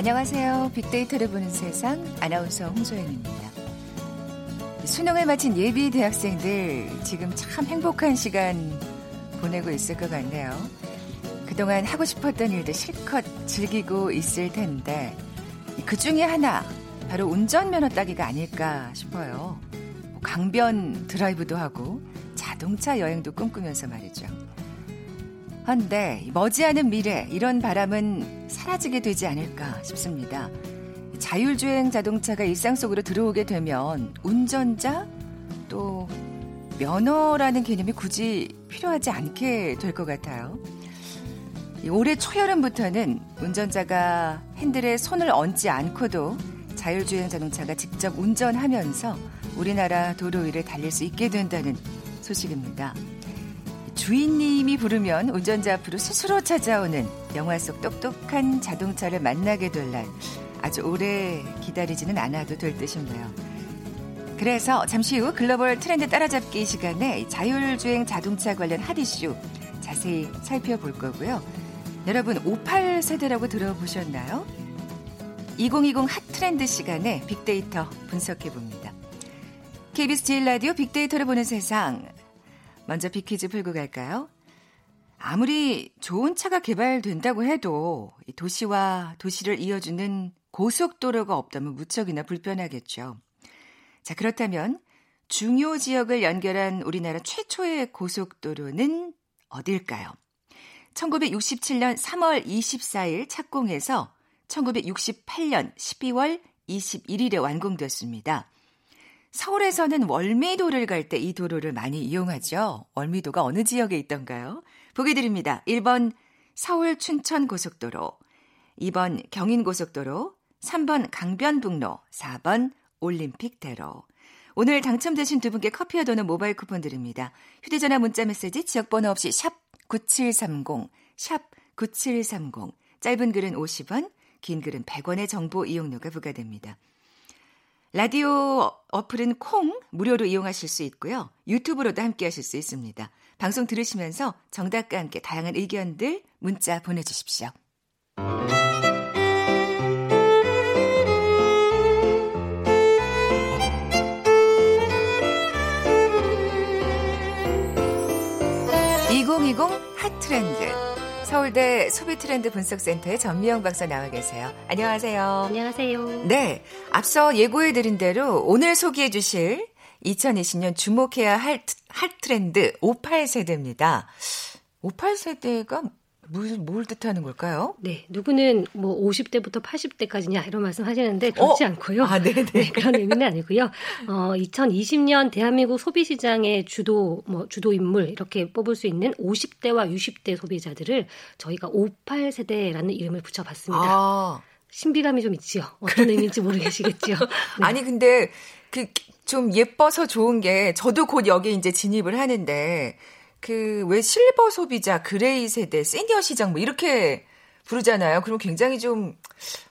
안녕하세요. 빅데이터를 보는 세상 아나운서 홍소연입니다. 수능을 마친 예비 대학생들 지금 참 행복한 시간 보내고 있을 것 같네요. 그동안 하고 싶었던 일들 실컷 즐기고 있을 텐데 그 중에 하나 바로 운전면허 따기가 아닐까 싶어요. 강변 드라이브도 하고 자동차 여행도 꿈꾸면서 말이죠. 헌데 머지않은 미래 이런 바람은 사라지게 되지 않을까 싶습니다. 자율주행 자동차가 일상 속으로 들어오게 되면 운전자 또 면허라는 개념이 굳이 필요하지 않게 될 것 같아요. 올해 초여름부터는 운전자가 핸들에 손을 얹지 않고도 자율주행 자동차가 직접 운전하면서 우리나라 도로 위를 달릴 수 있게 된다는 소식입니다. 주인님이 부르면 운전자 앞으로 스스로 찾아오는 영화 속 똑똑한 자동차를 만나게 될 날 아주 오래 기다리지는 않아도 될 듯싶네요. 그래서 잠시 후 글로벌 트렌드 따라잡기 시간에 자율주행 자동차 관련 핫 이슈 자세히 살펴볼 거고요. 여러분 58 세대라고 들어보셨나요? 2020 핫 트렌드 시간에 빅데이터 분석해 봅니다. KBS 제일 라디오 빅데이터를 보는 세상 먼저 비키즈 풀고 갈까요? 아무리 좋은 차가 개발된다고 해도 도시와 도시를 이어주는 고속도로가 없다면 무척이나 불편하겠죠. 자, 그렇다면 중요 지역을 연결한 우리나라 최초의 고속도로는 어딜까요? 1967년 3월 24일 착공해서 1968년 12월 21일에 완공됐습니다. 서울에서는 월미도를 갈 때 이 도로를 많이 이용하죠. 월미도가 어느 지역에 있던가요? 보기 드립니다. 1번 서울 춘천 고속도로, 2번 경인 고속도로, 3번 강변북로, 4번 올림픽대로. 오늘 당첨되신 두 분께 커피와 도는 모바일 쿠폰 드립니다. 휴대전화 문자 메시지 지역번호 없이 샵 9730, 샵 9730. 짧은 글은 50원, 긴 글은 100원의 정보 이용료가 부과됩니다. 라디오 어플은 콩 무료로 이용하실 수 있고요. 유튜브로도 함께 하실 수 있습니다. 방송 들으시면서 정답과 함께 다양한 의견들 문자 보내주십시오. (2020) 핫트렌드 서울대 소비 트렌드 분석센터의 전미영 박사 나와 계세요. 안녕하세요. 안녕하세요. 네. 앞서 예고해 드린 대로 오늘 소개해 주실 2020년 주목해야 할, 할 트렌드 58세대입니다. 58세대가 뭘, 뭘 뜻하는 걸까요? 네, 누구는 뭐 50대부터 80대까지냐 이런 말씀 하시는데 그렇지 어? 않고요. 아, 네네. 네, 그런 의미는 아니고요. 어, 2020년 대한민국 소비 시장의 주도 뭐 주도 인물 이렇게 뽑을 수 있는 50대와 60대 소비자들을 저희가 58 세대라는 이름을 붙여봤습니다. 아. 신비감이 좀 있지요. 어떤 의미인지 모르겠시겠지요. 네. 아니 근데 그 좀 예뻐서 좋은 게 저도 곧 여기 이제 진입을 하는데 그 왜 실버 소비자, 그레이 세대, 시니어 시장 뭐 이렇게 부르잖아요. 그럼 굉장히 좀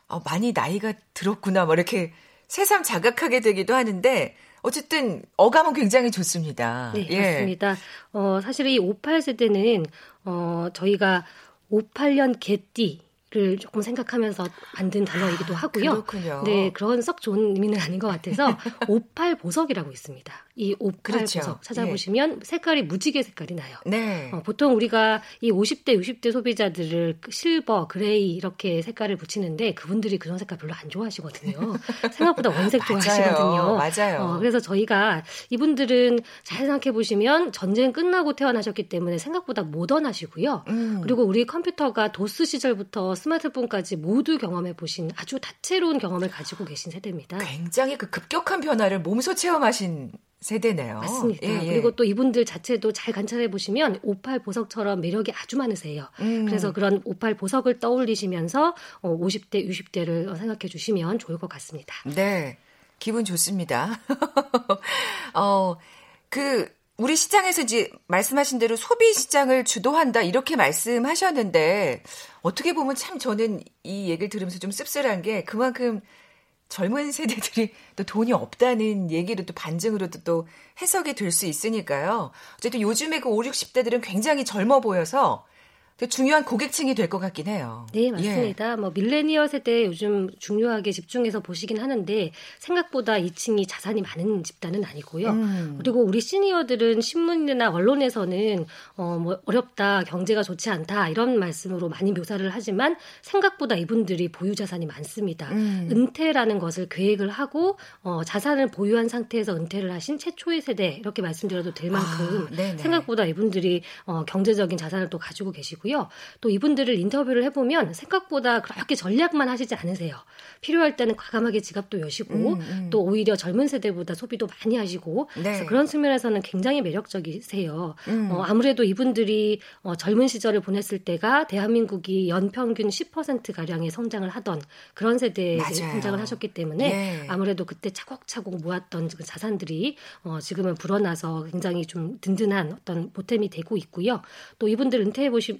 어, 많이 나이가 들었구나 뭐 이렇게 새삼 자각하게 되기도 하는데 어쨌든 어감은 굉장히 좋습니다. 네, 예. 맞습니다. 어, 사실 이 58세대는 어, 저희가 58년 개띠 를 조금 생각하면서 만든 단어이기도 아, 하고요. 아, 그렇군요. 네, 그런 썩 좋은 의미는 아닌 것 같아서 58 보석이라고 있습니다. 이58 그렇죠. 보석 찾아보시면 예. 색깔이 무지개 색깔이 나요. 네. 어, 보통 우리가 이 50대, 60대 소비자들을 실버, 그레이 이렇게 색깔을 붙이는데 그분들이 그런 색깔 별로 안 좋아하시거든요. 생각보다 원색 좋아하시거든요. 맞아요. 어, 그래서 저희가 이분들은 잘 생각해 보시면 전쟁 끝나고 태어나셨기 때문에 생각보다 모던하시고요. 음. 그리고 우리 컴퓨터가 도스 시절부터 스마트폰까지 모두 경험해 보신 아주 다채로운 경험을 가지고 계신 세대입니다. 굉장히 그 급격한 변화를 몸소 체험하신 세대네요. 맞습니다. 예, 예. 그리고 또 이분들 자체도 잘 관찰해 보시면 58 보석처럼 매력이 아주 많으세요. 음. 그래서 그런 58 보석을 떠올리시면서 50대, 어, 60대를 생각해 주시면 좋을 것 같습니다. 네. 기분 좋습니다. 어, 그 우리 시장에서 이제 말씀하신 대로 소비 시장을 주도한다 이렇게 말씀하셨는데 어떻게 보면 참 저는 이 얘기를 들으면서 좀 씁쓸한 게 그만큼 젊은 세대들이 또 돈이 없다는 얘기를 또 반증으로도 또 해석이 될 수 있으니까요. 어쨌든 요즘에 그 5, 60대들은 굉장히 젊어 보여서 중요한 고객층이 될 것 같긴 해요. 네, 맞습니다. 예. 뭐 밀레니얼 세대 요즘 중요하게 집중해서 보시긴 하는데 생각보다 이 층이 자산이 많은 집단은 아니고요. 음. 그리고 우리 시니어들은 신문이나 언론에서는 어 뭐 어렵다, 경제가 좋지 않다 이런 말씀으로 많이 묘사를 하지만 생각보다 이분들이 보유 자산이 많습니다. 음. 은퇴라는 것을 계획을 하고 어 자산을 보유한 상태에서 은퇴를 하신 최초의 세대 이렇게 말씀드려도 될 만큼 아, 생각보다 이분들이 어 경제적인 자산을 또 가지고 계시고요. 있고요. 또 이분들을 인터뷰를 해보면 생각보다 그렇게 전략만 하시지 않으세요. 필요할 때는 과감하게 지갑도 여시고 음, 음. 또 오히려 젊은 세대보다 소비도 많이 하시고 네. 그래서 그런 측면에서는 굉장히 매력적이세요. 음. 어, 아무래도 이분들이 어, 젊은 시절을 보냈을 때가 대한민국이 연평균 10% 가량의 성장을 하던 그런 세대에 맞아요. 성장을 하셨기 때문에 네. 아무래도 그때 차곡차곡 모았던 그 자산들이 어, 지금은 불어나서 굉장히 좀 든든한 어떤 보탬이 되고 있고요. 또 이분들 은퇴해 보시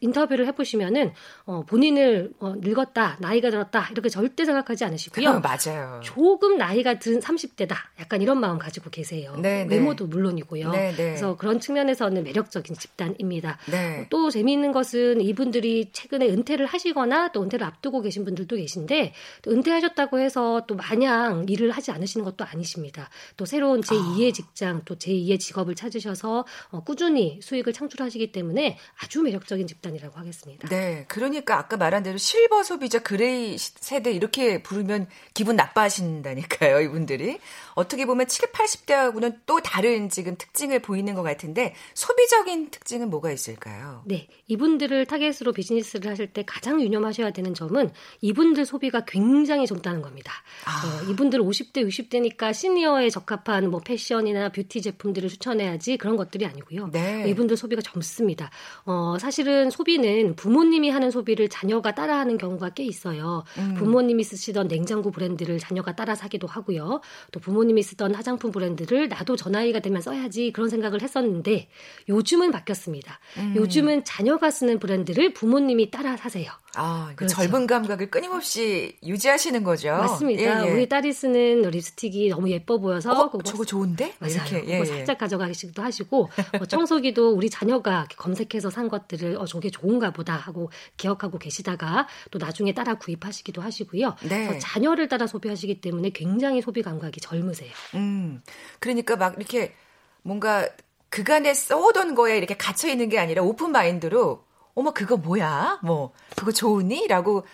인터뷰를 해보시면은 어, 본인을 어, 늙었다, 나이가 들었다 이렇게 절대 생각하지 않으시고요. 맞아요. 조금 나이가 든 30대다, 약간 이런 마음 가지고 계세요. 네, 네. 외모도 물론이고요. 네, 네. 그래서 그런 측면에서는 매력적인 집단입니다. 네. 또 재미있는 것은 이분들이 최근에 은퇴를 하시거나 또 은퇴를 앞두고 계신 분들도 계신데 또 은퇴하셨다고 해서 또 마냥 일을 하지 않으시는 것도 아니십니다. 또 새로운 제 2의 아. 직장, 또 제 2의 직업을 찾으셔서 어, 꾸준히 수익을 창출하시기 때문에 아주 매력적인 보수적인 집단이라고 하겠습니다. 네. 그러니까 아까 말한 대로 실버 소비자 gray 세대 이렇게 부르면 기분 나빠하신다니까요, 이분들이. 어떻게 보면 7, 80대하고는 또 다른 지금 특징을 보이는 것 같은데 소비적인 특징은 뭐가 있을까요? 네. 이분들을 타겟으로 비즈니스를 하실 때 가장 유념하셔야 되는 점은 이분들 소비가 굉장히 젊다는 겁니다. 아. 어, 이분들 50대, 60대니까 시니어에 적합한 뭐 패션이나 뷰티 제품들을 추천해야지 그런 것들이 아니고요. 네. 이분들 소비가 젊습니다. 어, 사실은 사실은 소비는 부모님이 하는 소비를 자녀가 따라하는 경우가 꽤 있어요. 음. 부모님이 쓰시던 냉장고 브랜드를 자녀가 따라 사기도 하고요. 또 부모님이 쓰던 화장품 브랜드를 나도 저 나이가 되면 써야지 그런 생각을 했었는데 요즘은 바뀌었습니다. 음. 요즘은 자녀가 쓰는 브랜드를 부모님이 따라 사세요. 아, 그 그렇죠. 젊은 감각을 끊임없이 유지하시는 거죠. 맞습니다. 예, 예. 우리 딸이 쓰는 립스틱이 너무 예뻐 보여서 어, 그거 저거 좋은데? 맞아요. 이렇게 예, 예. 살짝 가져가시기도 하시고 뭐 청소기도 우리 자녀가 검색해서 산 것들을 어 저게 좋은가 보다 하고 기억하고 계시다가 또 나중에 따라 구입하시기도 하시고요. 네. 자녀를 따라 소비하시기 때문에 굉장히 소비 감각이 젊으세요. 음. 그러니까 막 이렇게 뭔가 그간에 써오던 거에 이렇게 갇혀 있는 게 아니라 오픈 마인드로 어머 그거 뭐야? 뭐 그거 좋으니? 라고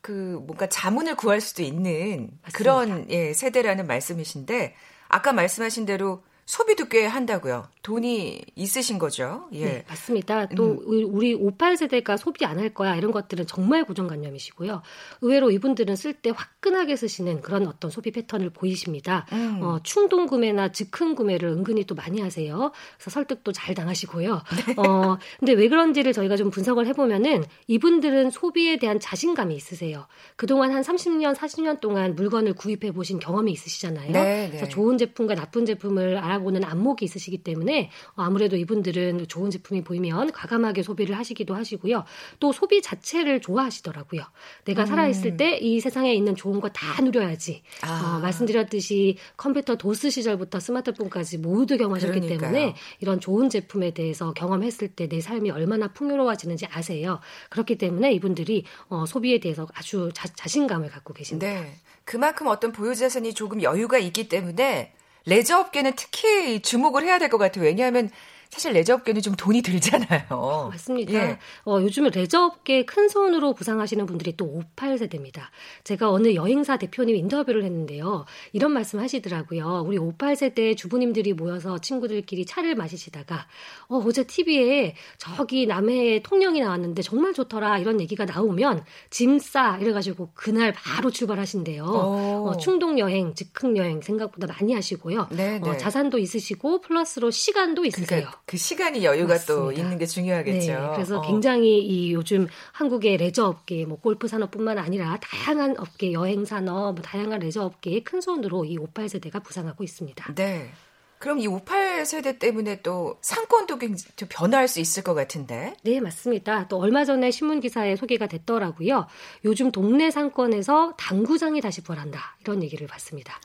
그 뭔가 자문을 구할 수도 있는 맞습니다. 그런 예, 세대라는 말씀이신데 아까 말씀하신 대로 소비도 꽤 한다고요. 돈이 있으신 거죠. 예. 네, 맞습니다. 또 음. 우리 58 세대가 소비 안 할 거야 이런 것들은 정말 고정관념이시고요. 의외로 이분들은 쓸 때 화끈하게 쓰시는 그런 어떤 소비 패턴을 보이십니다. 음. 어, 충동 구매나 즉흥 구매를 은근히 또 많이 하세요. 그래서 설득도 잘 당하시고요. 네. 어, 근데 왜 그런지를 저희가 좀 분석을 해보면은 이분들은 소비에 대한 자신감이 있으세요. 그동안 한 30년, 40년 동안 물건을 구입해 보신 경험이 있으시잖아요. 네, 그래서 네. 좋은 제품과 나쁜 제품을 알아 바라보는 안목이 있으시기 때문에 아무래도 이분들은 좋은 제품이 보이면 과감하게 소비를 하시기도 하시고요. 또 소비 자체를 좋아하시더라고요. 내가 음. 살아있을 때 이 세상에 있는 좋은 거 다 누려야지. 아. 어, 말씀드렸듯이 컴퓨터 도스 시절부터 스마트폰까지 모두 경험하셨기 그러니까요. 때문에 이런 좋은 제품에 대해서 경험했을 때 내 삶이 얼마나 풍요로워지는지 아세요. 그렇기 때문에 이분들이 어, 소비에 대해서 아주 자, 자신감을 갖고 계신다. 네. 그만큼 어떤 보유 자산이 조금 여유가 있기 때문에 레저 업계는 특히 주목을 해야 될 것 같아요. 왜냐하면 사실 레저업계는 좀 돈이 들잖아요. 어, 맞습니다. 예. 어, 요즘은 레저업계 큰 손으로 부상하시는 분들이 또 58세대입니다. 제가 어느 여행사 대표님 인터뷰를 했는데요. 이런 말씀 하시더라고요. 우리 58세대 주부님들이 모여서 친구들끼리 차를 마시시다가 어, 어제 TV에 저기 남해에 통영이 나왔는데 정말 좋더라 이런 얘기가 나오면 짐 싸 이래가지고 그날 바로 출발하신대요. 어, 충동 여행, 즉흥 여행 생각보다 많이 하시고요. 네, 어, 네. 자산도 있으시고 플러스로 시간도 있으세요. 그러니까 그 시간이 여유가 맞습니다. 또 있는 게 중요하겠죠. 네, 그래서 어. 굉장히 이 요즘 한국의 레저 업계, 뭐 골프 산업뿐만 아니라 다양한 업계, 여행 산업, 뭐 다양한 레저 업계의 큰 손으로 이 58세대가 부상하고 있습니다. 네. 그럼 이 58세대 때문에 또 상권도 굉장히 변화할 수 있을 것 같은데? 네, 맞습니다. 또 얼마 전에 신문 기사에 소개가 됐더라고요. 요즘 동네 상권에서 당구장이 다시 부활한다. 이런 얘기를 봤습니다.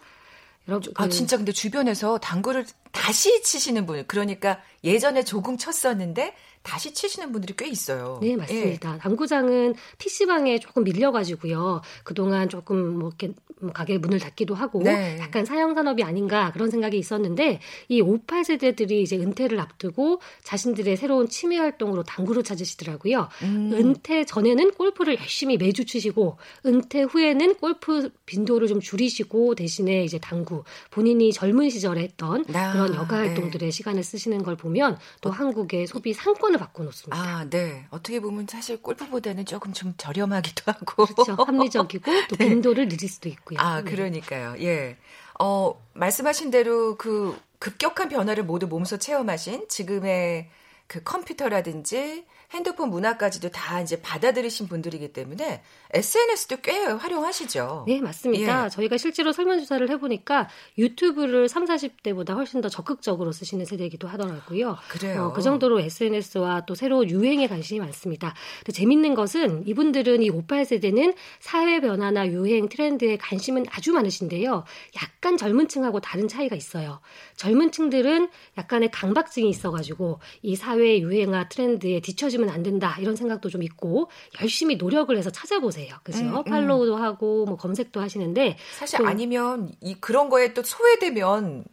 여러분, 아, 그... 진짜 근데 주변에서 당구를 다시 치시는 분, 그러니까 예전에 조금 쳤었는데 다시 치시는 분들이 꽤 있어요. 네, 맞습니다. 예. 당구장은 PC방에 조금 밀려가지고요. 그동안 조금 뭐 이렇게 뭐 가게 문을 닫기도 하고 네. 약간 사형 산업이 아닌가 그런 생각이 있었는데 이 58세대들이 이제 은퇴를 앞두고 자신들의 새로운 취미 활동으로 당구를 찾으시더라고요. 음. 은퇴 전에는 골프를 열심히 매주 치시고 은퇴 후에는 골프 빈도를 좀 줄이시고 대신에 이제 당구 본인이 젊은 시절에 했던 아, 그런 여가 활동들의 네. 시간을 쓰시는 걸 보면 또 어. 한국의 소비 상권을 바꿔 놓습니다. 아, 네. 어떻게 보면 사실 골프보다는 조금 좀 저렴하기도 하고 그렇죠. 합리적이고 또 네. 빈도를 늘릴 수도 있고요. 아, 네. 그러니까요. 예. 어, 말씀하신 대로 그 급격한 변화를 모두 몸소 체험하신 지금의 그 컴퓨터라든지 핸드폰 문화까지도 다 이제 받아들이신 분들이기 때문에 SNS도 꽤 활용하시죠. 네, 맞습니다. 예. 저희가 실제로 설문조사를 해보니까 유튜브를 3, 40대보다 훨씬 더 적극적으로 쓰시는 세대이기도 하더라고요. 그래요. 어, 그 정도로 SNS와 또 새로운 유행에 관심이 많습니다. 재밌는 것은 이분들은 이 58세대는 사회 변화나 유행, 트렌드에 관심은 아주 많으신데요. 약간 젊은 층하고 다른 차이가 있어요. 젊은 층들은 약간의 강박증이 있어가지고 이 사회 유행과 트렌드에 뒤처 지면 안 된다 이런 생각도 좀 있고 열심히 노력을 해서 찾아보세요. 그죠? 음, 음. 팔로우도 하고 뭐 검색도 하시는데 사실 또, 아니면 이 그런 거에 또 소외되면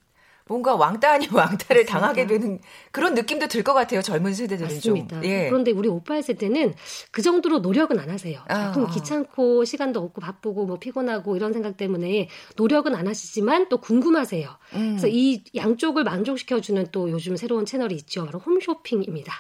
뭔가 왕따 아닌 왕따를 맞습니다. 당하게 되는 그런 느낌도 들 것 같아요. 젊은 세대들은 맞습니다. 좀. 예. 그런데 우리 오빠 세대는 그 정도로 노력은 안 하세요. 아, 보통 귀찮고 시간도 없고 바쁘고 뭐 피곤하고 이런 생각 때문에 노력은 안 하시지만 또 궁금하세요. 음. 그래서 이 양쪽을 만족시켜주는 또 요즘 새로운 채널이 있죠. 바로 홈쇼핑입니다.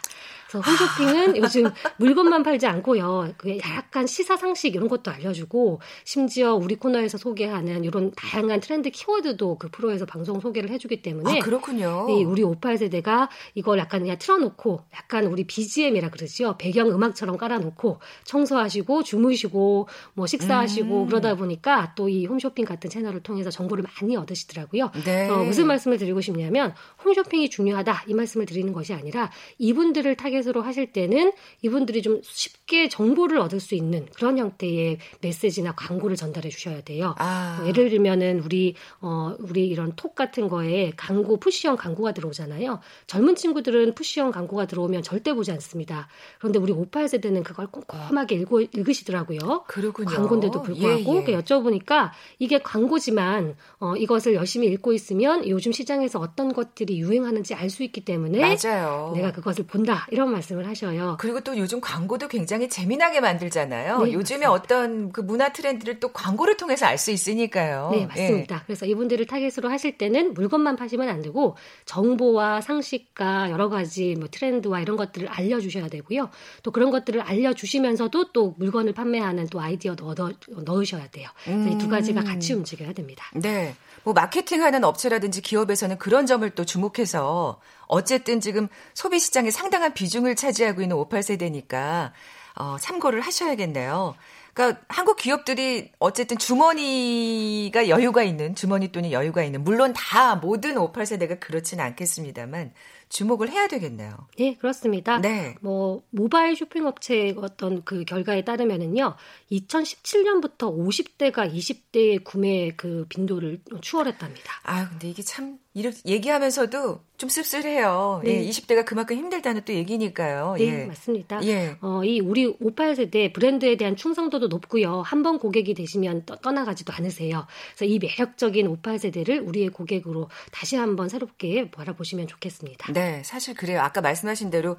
그래서 홈쇼핑은 요즘 물건만 팔지 않고요. 그 약간 시사 상식 이런 것도 알려주고 심지어 우리 코너에서 소개하는 이런 다양한 트렌드 키워드도 그 프로에서 방송 소개를 해주기 때문에 아, 그렇군요. 이 우리 58세대가 이걸 약간 그냥 틀어놓고 약간 우리 BGM이라 그러지요. 배경 음악처럼 깔아놓고 청소하시고 주무시고 뭐 식사하시고 음. 그러다 보니까 또 이 홈쇼핑 같은 채널을 통해서 정보를 많이 얻으시더라고요. 네. 어, 무슨 말씀을 드리고 싶냐면 홈쇼핑이 중요하다 이 말씀을 드리는 것이 아니라 이분들을 타겟 타겟으로 하실 때는 이분들이 좀 쉽게 정보를 얻을 수 있는 그런 형태의 메시지나 광고를 전달해 주셔야 돼요. 아. 예를 들면은 우리 어 우리 이런 톡 같은 거에 광고 푸시형 광고가 들어오잖아요. 젊은 친구들은 푸시형 광고가 들어오면 절대 보지 않습니다. 그런데 우리 58세대는 그걸 꼼꼼하게 읽고 읽으시더라고요. 그렇군요. 광고인데도 불구하고 예, 예. 여쭤보니까 이게 광고지만 어 이것을 열심히 읽고 있으면 요즘 시장에서 어떤 것들이 유행하는지 알 수 있기 때문에 맞아요. 내가 그것을 본다 이런 그런 말씀을 하셔요. 그리고 또 요즘 광고도 굉장히 재미나게 만들잖아요. 네, 요즘에 맞습니다. 어떤 그 문화 트렌드를 또 광고를 통해서 알 수 있으니까요. 네, 맞습니다. 예. 그래서 이분들을 타겟으로 하실 때는 물건만 파시면 안 되고 정보와 상식과 여러 가지 뭐 트렌드와 이런 것들을 알려주셔야 되고요. 또 그런 것들을 알려주시면서도 또 물건을 판매하는 또 아이디어도 얻어 넣으셔야 돼요. 그래서 음. 이두 가지가 같이 움직여야 됩니다. 네. 뭐 마케팅하는 업체라든지 기업에서는 그런 점을 또 주목해서 어쨌든 지금 소비 시장에 상당한 비중을 차지하고 있는 58세대니까 어, 참고를 하셔야겠네요. 그러니까 한국 기업들이 어쨌든 주머니가 여유가 있는 주머니 돈이 여유가 있는 물론 다 모든 58세대가 그렇지는 않겠습니다만 주목을 해야 되겠네요. 네, 그렇습니다. 네. 뭐 모바일 쇼핑 업체의 어떤 그 결과에 따르면은요. 2017년부터 50대가 20대의 구매 그 빈도를 추월했답니다. 아, 근데 이게 참 이렇게 얘기하면서도 좀 씁쓸해요. 네. 예, 20대가 그만큼 힘들다는 또 얘기니까요. 네, 예. 맞습니다. 예. 어, 이 우리 58세대 브랜드에 대한 충성도도 높고요. 한 번 고객이 되시면 떠, 떠나가지도 않으세요. 그래서 이 매력적인 58세대를 우리의 고객으로 다시 한번 새롭게 바라보시면 좋겠습니다. 네, 사실 그래요. 아까 말씀하신 대로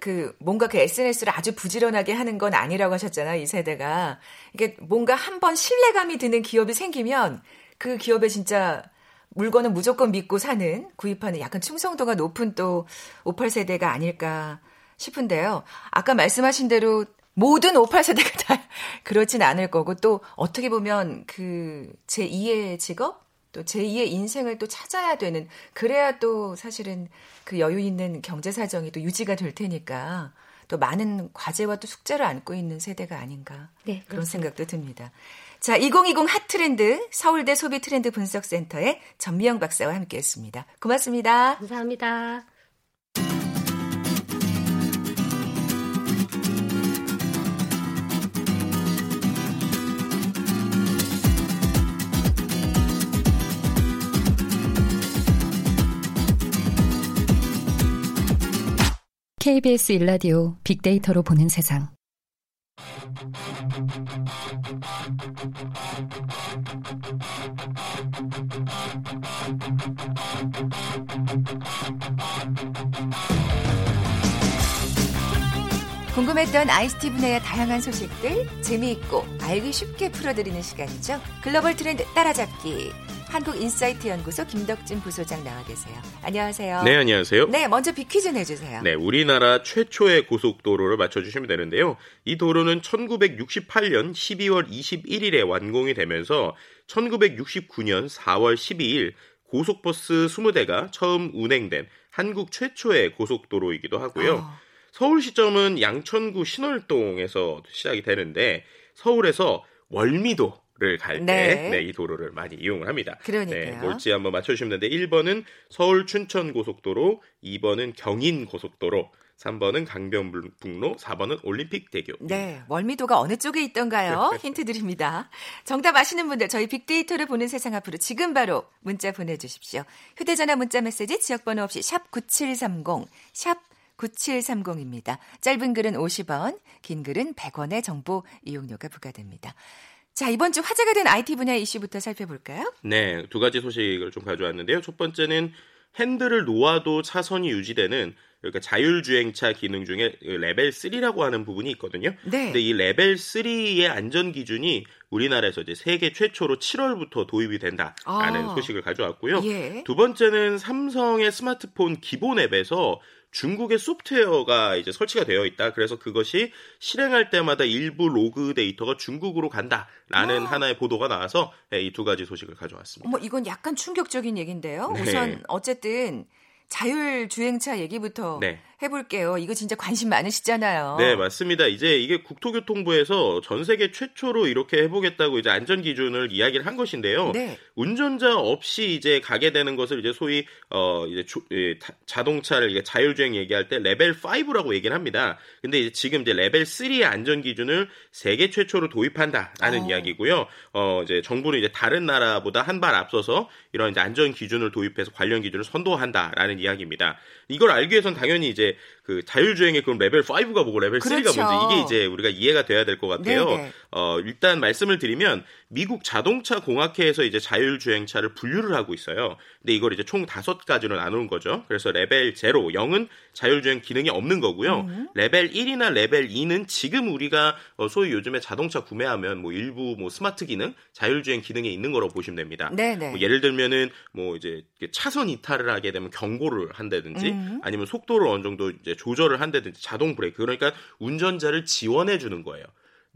그 뭔가 그 SNS를 아주 부지런하게 하는 건 아니라고 하셨잖아요. 이 세대가. 이게 뭔가 한 번 신뢰감이 드는 기업이 생기면 그 기업에 진짜 물건은 무조건 믿고 사는 구입하는 약간 충성도가 높은 또 58세대가 아닐까 싶은데요. 아까 말씀하신 대로 모든 58세대가 다 그렇진 않을 거고 또 어떻게 보면 그 제2의 직업 또 제2의 인생을 또 찾아야 되는 그래야 또 사실은 그 여유 있는 경제 사정이 또 유지가 될 테니까 또 많은 과제와 또 숙제를 안고 있는 세대가 아닌가 네, 그런 생각도 듭니다. 자, 2020 핫트렌드 서울대 소비 트렌드 분석센터의 전미영 박사와 함께 했습니다. 고맙습니다. 감사합니다. KBS 일라디오 빅데이터로 보는 세상. 궁금했던 ICT 분야의 다양한 소식들 재미있고 알기 쉽게 풀어드리는 시간이죠. 글로벌 트렌드 따라잡기. 한국인사이트 연구소 김덕진 부소장 나와 계세요. 안녕하세요. 네, 안녕하세요. 네, 먼저 비퀴즈 내주세요. 네, 우리나라 최초의 고속도로를 맞춰주시면 되는데요. 이 도로는 1968년 12월 21일에 완공이 되면서 1969년 4월 12일 고속버스 20대가 처음 운행된 한국 최초의 고속도로이기도 하고요. 어. 서울 시점은 양천구 신월동에서 시작이 되는데 서울에서 월미도 를 갈때 네. 네, 이 도로를 많이 이용을 합니다. 그러니까요. 네, 뭘지 한번 맞춰주시면 되는데 1번은 서울 춘천 고속도로, 2번은 경인 고속도로, 3번은 강변북로, 4번은 올림픽대교. 네, 월미도가 어느 쪽에 있던가요? 힌트 드립니다. 정답 아시는 분들 저희 빅데이터를 보는 세상 앞으로 지금 바로 문자 보내주십시오. 휴대전화 문자 메시지 지역번호 없이 샵 9730, 샵 9730입니다. 짧은 글은 50원, 긴 글은 100원의 정보 이용료가 부과됩니다. 자, 이번 주 화제가 된 IT 분야 이슈부터 살펴볼까요? 네, 두 가지 소식을 좀 가져왔는데요. 첫 번째는 핸들을 놓아도 차선이 유지되는 그러니까 자율주행차 기능 중에 레벨 3라고 하는 부분이 있거든요. 네. 근데 이 레벨 3의 안전 기준이 우리나라에서 이제 세계 최초로 7월부터 도입이 된다라는 아. 소식을 가져왔고요. 예. 두 번째는 삼성의 스마트폰 기본 앱에서 중국의 소프트웨어가 이제 설치가 되어 있다. 그래서 그것이 실행할 때마다 일부 로그 데이터가 중국으로 간다라는 아. 하나의 보도가 나와서 예, 이두 가지 소식을 가져왔습니다. 뭐 이건 약간 충격적인 얘기인데요. 네. 우선 어쨌든 자율주행차 얘기부터 네. 해볼게요. 이거 진짜 관심 많으시잖아요. 네, 맞습니다. 이제 이게 국토교통부에서 전 세계 최초로 이렇게 해보겠다고 이제 안전 기준을 이야기를 한 것인데요. 네. 운전자 없이 이제 가게 되는 것을 이제 소위 어 이제 조, 예, 자동차를 이게 자율주행 얘기할 때 레벨 5라고 얘기를 합니다. 근데 이제 지금 이제 레벨 3의 안전 기준을 세계 최초로 도입한다라는 어. 이야기고요. 어 이제 정부는 이제 다른 나라보다 한 발 앞서서 이런 이제 안전 기준을 도입해서 관련 기준을 선도한다라는 이야기입니다. 이걸 알기 위해선 당연히 이제 그 자율주행의 그럼 레벨 5가 뭐고 레벨 3가 그렇죠. 뭔지 이게 이제 우리가 이해가 돼야 될 것 같아요. 네네. 어, 일단 말씀을 드리면 미국 자동차 공학회에서 이제 자율주행차를 분류를 하고 있어요. 근데 이걸 이제 총 다섯 가지로 나누는 거죠. 그래서 레벨 0, 0은 자율주행 기능이 없는 거고요. 음. 레벨 1이나 레벨 2는 지금 우리가 어, 소위 요즘에 자동차 구매하면 뭐 일부 뭐 스마트 기능, 자율주행 기능이 있는 거로 보시면 됩니다. 뭐 예를 들면은 뭐 이제 차선 이탈을 하게 되면 경고를 한다든지 음. 아니면 속도를 어느 정도 이제 조절을 한다든지 자동 브레이크 그러니까 운전자를 지원해 주는 거예요.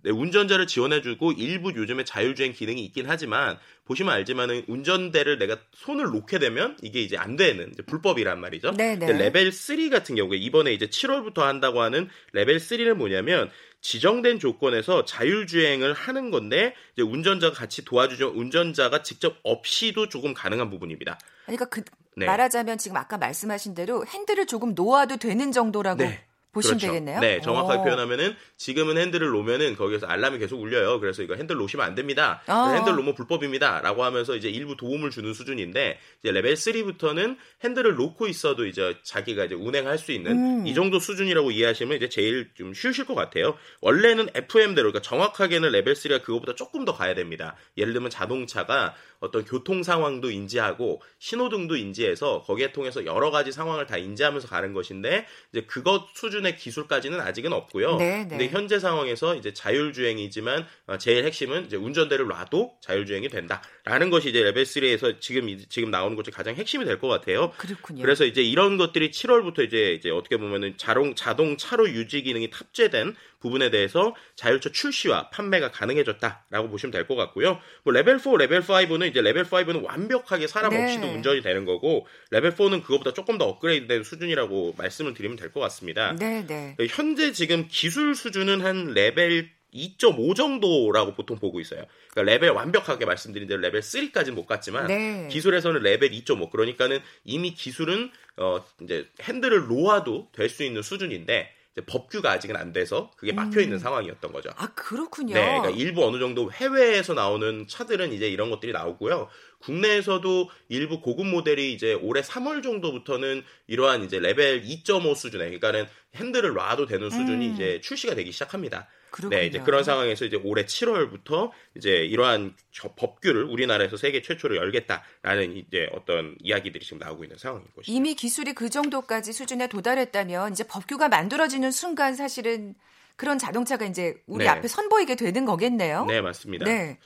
네, 운전자를 지원해주고 일부 요즘에 자율주행 기능이 있긴 하지만 보시면 알지만은 운전대를 내가 손을 놓게 되면 이게 이제 안 되는 이제 불법이란 말이죠. 네네. 레벨 3 같은 경우에 이번에 이제 7월부터 한다고 하는 레벨 3는 뭐냐면 지정된 조건에서 자율주행을 하는 건데 운전자가 같이 도와주죠. 운전자가 직접 없이도 조금 가능한 부분입니다. 그러니까 그 네. 말하자면 지금 아까 말씀하신 대로 핸들을 조금 놓아도 되는 정도라고 네. 보시면 그렇죠. 되겠네요. 네, 정확하게 오. 표현하면은 지금은 핸들을 놓으면은 거기에서 알람이 계속 울려요. 그래서 이거 핸들 놓으시면 안 됩니다. 아. 핸들 놓으면 불법입니다라고 하면서 이제 일부 도움을 주는 수준인데 이제 레벨 3부터는 핸들을 놓고 있어도 이제 자기가 이제 운행할 수 있는 음. 이 정도 수준이라고 이해하시면 이제 제일 좀 쉬우실 것 같아요. 원래는 FM대로 그러니까 정확하게는 레벨 3가 그거보다 조금 더 가야 됩니다. 예를 들면 자동차가 어떤 교통 상황도 인지하고 신호등도 인지해서 거기에 통해서 여러 가지 상황을 다 인지하면서 가는 것인데 이제 그것 수준의 기술까지는 아직은 없고요. 네, 네. 근데 현재 상황에서 이제 자율주행이지만 어, 제일 핵심은 이제 운전대를 놔도 자율주행이 된다라는 것이 이제 레벨 3에서 지금 지금 나오는 것중 가장 핵심이 될 것 같아요. 그렇군요. 그래서 이제 이런 것들이 7월부터 이제 이제 어떻게 보면은 자동 자동 차로 유지 기능이 탑재된 부분에 대해서 자율차 출시와 판매가 가능해졌다라고 보시면 될 것 같고요. 뭐 레벨 4, 레벨 5는 이제 레벨 5는 완벽하게 사람 네. 없이도 운전이 되는 거고 레벨 4는 그것보다 조금 더 업그레이드된 수준이라고 말씀을 드리면 될 것 같습니다. 네, 네. 현재 지금 기술 수준은 한 레벨 2.5 정도라고 보통 보고 있어요. 그러니까 레벨 완벽하게 말씀드린 대로 레벨 3까지는 못 갔지만 네. 기술에서는 레벨 2.5 그러니까는 이미 기술은 어 이제 핸들을 놓아도 될 수 있는 수준인데 법규가 아직은 안 돼서 그게 막혀 있는 음. 상황이었던 거죠. 아 그렇군요. 네, 그러니까 일부 어느 정도 해외에서 나오는 차들은 이제 이런 것들이 나오고요. 국내에서도 일부 고급 모델이 이제 올해 3월 정도부터는 이러한 이제 레벨 2.5 수준에 그러니까는 핸들을 놔도 되는 수준이 음. 이제 출시가 되기 시작합니다. 그렇군요. 네, 이제 그런 상황에서 이제 올해 7월부터 이제 이러한 법규를 우리나라에서 세계 최초로 열겠다라는 이제 어떤 이야기들이 지금 나오고 있는 상황인 것이죠. 이미 기술이 그 정도까지 수준에 도달했다면 이제 법규가 만들어지는 순간 사실은 그런 자동차가 이제 우리 네. 앞에 선보이게 되는 거겠네요. 네, 맞습니다. 네.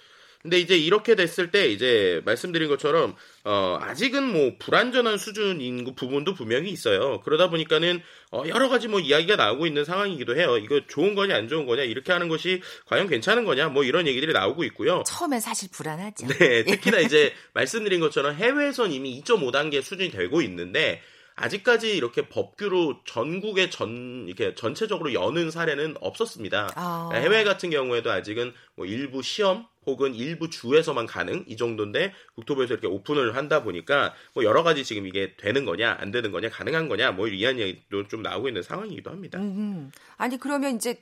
근데 이제 이렇게 됐을 때 이제 말씀드린 것처럼 어 아직은 뭐 불안전한 수준인 부분도 분명히 있어요. 그러다 보니까는 어 여러 가지 뭐 이야기가 나오고 있는 상황이기도 해요. 이거 좋은 거냐 안 좋은 거냐 이렇게 하는 것이 과연 괜찮은 거냐 뭐 이런 얘기들이 나오고 있고요. 처음엔 사실 불안하죠. 네, 특히나 이제 말씀드린 것처럼 해외에선 이미 2.5 단계 수준이 되고 있는데 아직까지 이렇게 법규로 전국에 전 이렇게 전체적으로 여는 사례는 없었습니다. 아. 해외 같은 경우에도 아직은 뭐 일부 시험 혹은 일부 주에서만 가능 이 정도인데 국토부에서 이렇게 오픈을 한다 보니까 뭐 여러 가지 지금 이게 되는 거냐 안 되는 거냐 가능한 거냐 뭐 이런 얘기도 좀 나오고 있는 상황이기도 합니다. 음, 아니 그러면 이제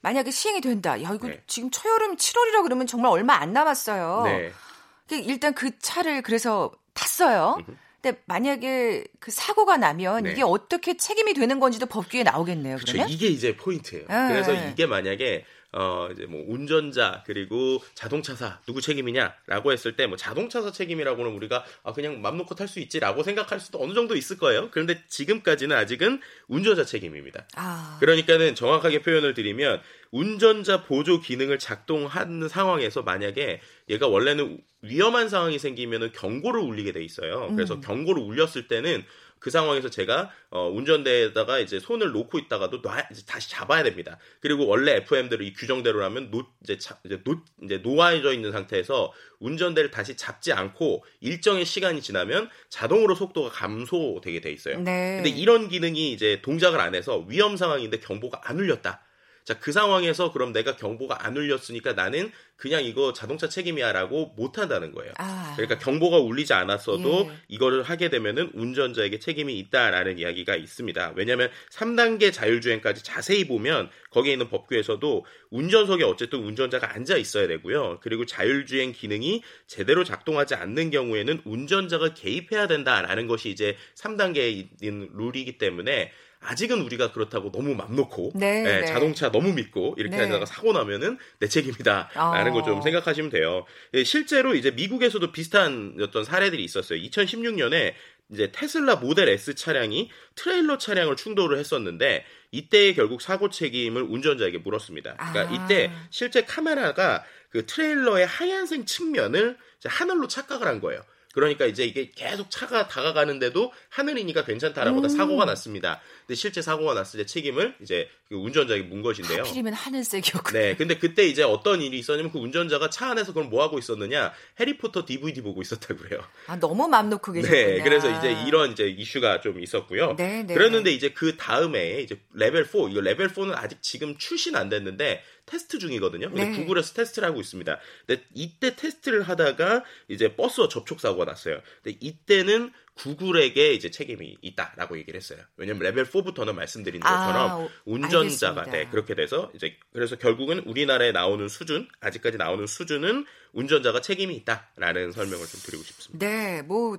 만약에 시행이 된다. 야 이거 네. 지금 초여름 7월이라 그러면 정말 얼마 안 남았어요. 네. 일단 그 차를 그래서 탔어요. 음흠. 근데 만약에 그 사고가 나면 네. 이게 어떻게 책임이 되는 건지도 법규에 나오겠네요. 그렇죠. 그러면 이게 이제 포인트예요. 네. 그래서 이게 만약에 어 이제 뭐 운전자 그리고 자동차사 누구 책임이냐라고 했을 때 뭐 자동차사 책임이라고는 우리가 아 그냥 맘 놓고 탈 수 있지라고 생각할 수도 어느 정도 있을 거예요. 그런데 지금까지는 아직은 운전자 책임입니다. 아. 그러니까는 정확하게 표현을 드리면 운전자 보조 기능을 작동하는 상황에서 만약에 얘가 원래는 위험한 상황이 생기면은 경고를 울리게 돼 있어요. 그래서 음. 경고를 울렸을 때는 그 상황에서 제가 어, 운전대에다가 이제 손을 놓고 있다가도 놔, 이제 다시 잡아야 됩니다. 그리고 원래 FM대로 이 규정대로라면 노, 이제, 자, 이제, 노, 이제 놓아져 있는 상태에서 운전대를 다시 잡지 않고 일정의 시간이 지나면 자동으로 속도가 감소되게 돼 있어요. 네. 근데 이런 기능이 이제 동작을 안 해서 위험 상황인데 경보가 안 울렸다. 자, 그 상황에서 그럼 내가 경보가 안 울렸으니까 나는 그냥 이거 자동차 책임이야라고 못 한다는 거예요. 아. 그러니까 경보가 울리지 않았어도 예. 이거를 하게 되면은 운전자에게 책임이 있다라는 이야기가 있습니다. 왜냐하면 3단계 자율주행까지 자세히 보면 거기에 있는 법규에서도 운전석에 어쨌든 운전자가 앉아 있어야 되고요. 그리고 자율주행 기능이 제대로 작동하지 않는 경우에는 운전자가 개입해야 된다라는 것이 이제 3단계에 있는 룰이기 때문에 아직은 우리가 그렇다고 너무 맘 놓고 네, 네, 네. 자동차 너무 믿고 이렇게 네. 하다가 사고 나면은 내 책임이다라는 어. 거좀 생각하시면 돼요. 예, 실제로 이제 미국에서도 비슷한 어떤 사례들이 있었어요. 2016년에 이제 테슬라 모델 S 차량이 트레일러 차량을 충돌을 했었는데 이때 결국 사고 책임을 운전자에게 물었습니다. 그러니까 아. 이때 실제 카메라가 그 트레일러의 하얀색 측면을 하늘로 착각을 한 거예요. 그러니까 이제 이게 계속 차가 다가가는데도 하늘이니까 괜찮다라고 음. 사고가 났습니다. 근데 실제 사고가 났을 때 책임을 이제 그 운전자에게 문 것인데요. 하필이면 하늘색이었고. 네. 근데 그때 이제 어떤 일이 있었냐면 그 운전자가 차 안에서 그걸 뭐 하고 있었느냐? 해리포터 DVD 보고 있었다고 그래요. 아, 너무 맘 놓고 계셨구나. 네. 그래서 이제 이런 이제 이슈가 좀 있었고요. 네, 네. 그랬는데 이제 그 다음에 이제 레벨 4, 이거 레벨 4는 아직 지금 출시는 안 됐는데 테스트 중이거든요. 근데 네. 구글에서 테스트를 하고 있습니다. 근데 이때 테스트를 하다가 이제 버스와 접촉 사고가 났어요. 근데 이때는 구글에게 이제 책임이 있다라고 얘기를 했어요. 왜냐면 레벨 4부터는 말씀드린 것처럼 아, 운전자가 네, 그렇게 돼서 이제 그래서 결국은 우리나라에 나오는 수준 아직까지 나오는 수준은 운전자가 책임이 있다라는 설명을 좀 드리고 싶습니다. 네, 뭐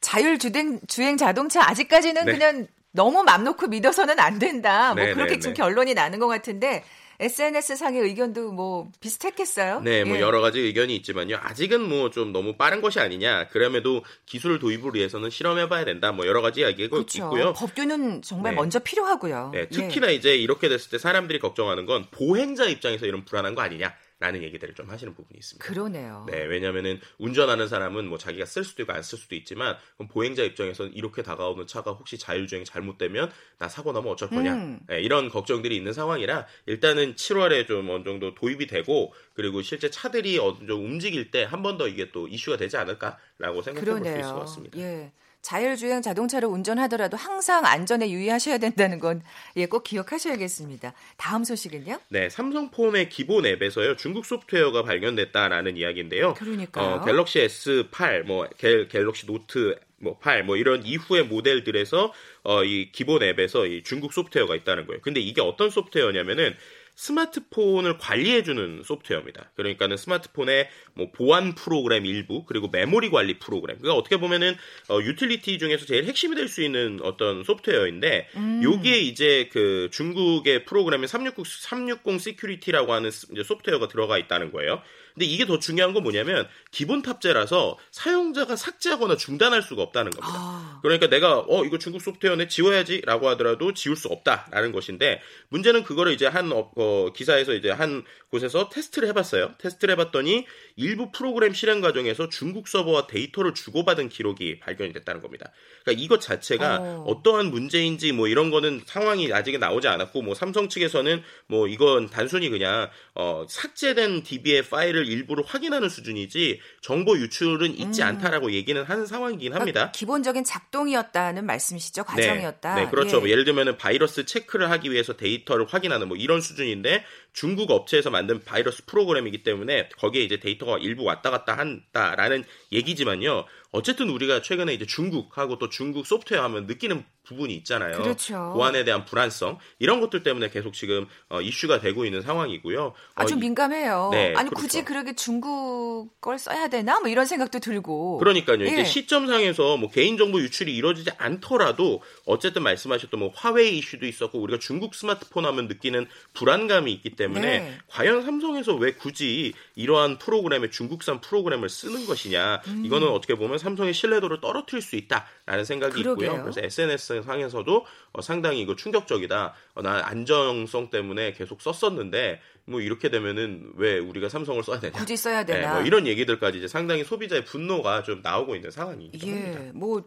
자율 주행 주행 자동차 아직까지는 네. 그냥 너무 맘 놓고 믿어서는 안 된다. 뭐 네, 그렇게 네, 지금 네. 결론이 나는 것 같은데 SNS 상의 의견도 뭐 비슷했겠어요? 네, 뭐 예. 여러 가지 의견이 있지만요. 아직은 뭐 좀 너무 빠른 것이 아니냐. 그럼에도 기술 도입을 위해서는 실험해봐야 된다. 뭐 여러 가지 이야기가 그렇죠. 있고요. 법규는 정말 네. 먼저 필요하고요. 네, 특히나 예. 이제 이렇게 됐을 때 사람들이 걱정하는 건 보행자 입장에서 이런 불안한 거 아니냐. 라는 얘기들을 좀 하시는 부분이 있습니다. 그러네요. 네, 왜냐면은 운전하는 사람은 뭐 자기가 쓸 수도 있고 안 쓸 수도 있지만 그럼 보행자 입장에서는 이렇게 다가오는 차가 혹시 자율주행이 잘못되면 나 사고 나면 어쩔 거냐 음. 네, 이런 걱정들이 있는 상황이라 일단은 7월에 좀 어느 정도 도입이 되고 그리고 실제 차들이 어느 정도 움직일 때 한 번 더 이게 또 이슈가 되지 않을까라고 생각해 볼 수 있을 것 같습니다. 예. 자율주행 자동차를 운전하더라도 항상 안전에 유의하셔야 된다는 건 예, 꼭 기억하셔야겠습니다. 다음 소식은요? 네, 삼성폰의 기본 앱에서요 중국 소프트웨어가 발견됐다라는 이야기인데요. 그러니까 어, 갤럭시 S8, 뭐 갤, 갤럭시 노트 뭐 8, 뭐 이런 이후의 모델들에서 어, 이 기본 앱에서 이 중국 소프트웨어가 있다는 거예요. 근데 이게 어떤 소프트웨어냐면은 스마트폰을 관리해주는 소프트웨어입니다. 그러니까는 스마트폰의 뭐 보안 프로그램 일부 그리고 메모리 관리 프로그램. 그러니까 어떻게 보면은 어, 유틸리티 중에서 제일 핵심이 될 수 있는 어떤 소프트웨어인데 음. 요게 이제 그 중국의 프로그램에 360 360 Security라고 하는 이제 소프트웨어가 들어가 있다는 거예요. 근데 이게 더 중요한 건 뭐냐면 기본 탑재라서 사용자가 삭제하거나 중단할 수가 없다는 겁니다. 아. 그러니까 내가 어 이거 중국 소프트웨어네 지워야지라고 하더라도 지울 수 없다라는 것인데 문제는 그거를 이제 한 어, 어, 기사에서 이제 한 곳에서 테스트를 해봤어요. 테스트를 해봤더니 일부 프로그램 실행 과정에서 중국 서버와 데이터를 주고받은 기록이 발견이 됐다는 겁니다. 그러니까 이것 자체가 어. 떠한 문제인지 뭐 이런 거는 상황이 아직은 나오지 않았고 뭐 삼성 측에서는 뭐 이건 단순히 그냥 어, 삭제된 DB의 파일을 일부러 확인하는 수준이지 정보 유출은 있지 음. 않다라고 얘기는 하는 상황이긴 그러니까 합니다. 그러니까 기본적인 작동이었다는 말씀이시죠? 네. 과정이었다. 네, 네 그렇죠. 예. 뭐 예를 들면 바이러스 체크를 하기 위해서 데이터를 확인하는 뭐 이런 수준인데 중국 업체에서 만든 바이러스 프로그램이기 때문에 거기에 이제 데이터가 일부 왔다 갔다 한다라는 얘기지만요. 어쨌든 우리가 최근에 이제 중국하고 또 중국 소프트웨어 하면 느끼는 부분이 있잖아요. 그렇죠. 보안에 대한 불안성 이런 것들 때문에 계속 지금 어, 이슈가 되고 있는 상황이고요. 아주 어, 민감해요. 네, 아니 그렇죠. 굳이 그렇게 중국 걸 써야 되나 뭐 이런 생각도 들고. 그러니까요. 예. 이제 시점상에서 뭐 개인정보 유출이 이루어지지 않더라도 어쨌든 말씀하셨던 뭐 화웨이 이슈도 있었고 우리가 중국 스마트폰 하면 느끼는 불안감이 있기 때문에 네. 과연 삼성에서 왜 굳이 이러한 프로그램에 중국산 프로그램을 쓰는 것이냐 음. 이거는 어떻게 보면 삼성의 신뢰도를 떨어뜨릴 수 있다라는 생각이 그러게요. 있고요. 그래서 SNS 상에서도 어, 상당히 이거 충격적이다. 어, 난 안정성 때문에 계속 썼었는데 뭐 이렇게 되면은 왜 우리가 삼성을 써야 되냐? 굳이 써야 되나? 네, 뭐 이런 얘기들까지 이제 상당히 소비자의 분노가 좀 나오고 있는 상황이기도 예, 합니다. 뭐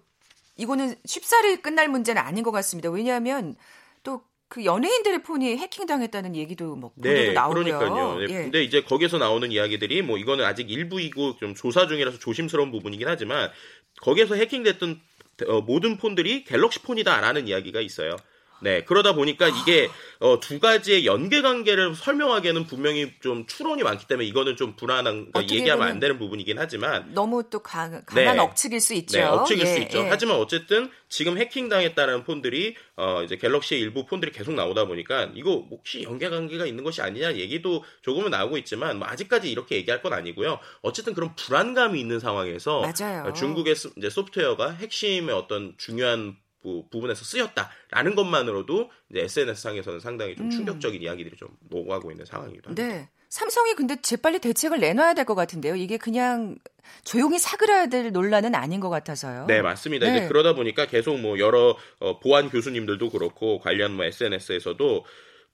이거는 쉽사리 끝날 문제는 아닌 것 같습니다. 왜냐하면 또 그 연예인들의 폰이 해킹당했다는 얘기도 뭐 네, 나오고요. 그러니까요. 네, 예. 근데 이제 거기서 나오는 이야기들이 뭐 이거는 아직 일부이고 좀 조사 중이라서 조심스러운 부분이긴 하지만 거기에서 해킹됐던 어, 모든 폰들이 갤럭시 폰이다라는 이야기가 있어요. 네, 그러다 보니까 이게 어, 두 가지의 연계 관계를 설명하기에는 분명히 좀 추론이 많기 때문에 이거는 좀 불안한 그러니까 얘기하면 안 되는 부분이긴 하지만 너무 또 강, 강한 네. 억측일 수 있죠. 네, 억측일 예, 수 있죠. 예. 하지만 어쨌든 지금 해킹 당했다는 폰들이 어, 이제 갤럭시의 일부 폰들이 계속 나오다 보니까 이거 혹시 연계 관계가 있는 것이 아니냐 얘기도 조금은 나오고 있지만 뭐 아직까지 이렇게 얘기할 건 아니고요. 어쨌든 그런 불안감이 있는 상황에서 맞아요. 중국의 이제 소프트웨어가 핵심의 어떤 중요한 부, 분에서 쓰였다라는 것만으로도 이제 SNS 상에서는 상당히 좀 음. 충격적인 음. 이야기들이 좀 오가고 있는 상황이기도 합니다. 네. 삼성이 근데 재빨리 대책을 내놔야 될 것 같은데요. 이게 그냥 조용히 사그라야 될 논란은 아닌 것 같아서요. 네, 맞습니다. 네. 이제 그러다 보니까 계속 뭐 여러 어, 보안 교수님들도 그렇고 관련 뭐 SNS에서도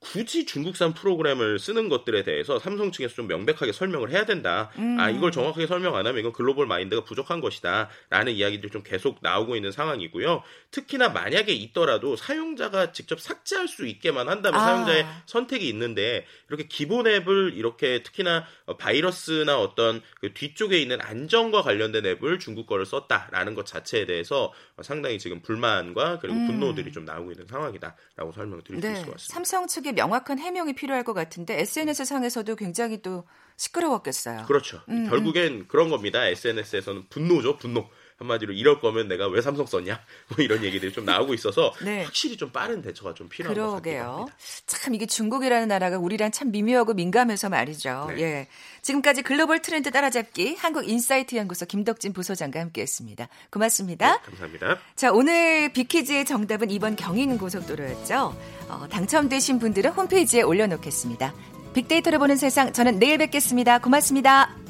굳이 중국산 프로그램을 쓰는 것들에 대해서 삼성 측에서 좀 명백하게 설명을 해야 된다. 음. 아, 이걸 정확하게 설명 안 하면 이건 글로벌 마인드가 부족한 것이다. 라는 이야기들이 좀 계속 나오고 있는 상황이고요. 특히나 만약에 있더라도 사용자가 직접 삭제할 수 있게만 한다면 아. 사용자의 선택이 있는데 이렇게 기본 앱을 이렇게 특히나 바이러스나 어떤 그 뒤쪽에 있는 안정과 관련된 앱을 중국 거를 썼다라는 것 자체에 대해서 상당히 지금 불만과 그리고 음. 분노들이 좀 나오고 있는 상황이다라고 설명을 드릴 네. 수 있을 것 같습니다. 삼성 측의 명확한 해명이 필요할 것 같은데 SNS 상에서도 굉장히 또 시끄러웠겠어요. 그렇죠. 음, 음. 결국엔 음. 그런 겁니다. SNS에서는 분노죠, 분노. 한마디로 이럴 거면 내가 왜 삼성 썼냐? 뭐 이런 얘기들이 좀 나오고 있어서 네. 확실히 좀 빠른 대처가 좀 필요한 그러게요. 것 같기도 합니다. 참 이게 중국이라는 나라가 우리랑 참 미묘하고 민감해서 말이죠. 네. 예. 지금까지 글로벌 트렌드 따라잡기 한국 인사이트 연구소 김덕진 부소장과 함께했습니다. 고맙습니다. 네, 감사합니다. 자 오늘 빅퀴즈의 정답은 이번 경인 고속도로였죠. 어, 당첨되신 분들은 홈페이지에 올려놓겠습니다. 빅데이터를 보는 세상 저는 내일 뵙겠습니다. 고맙습니다.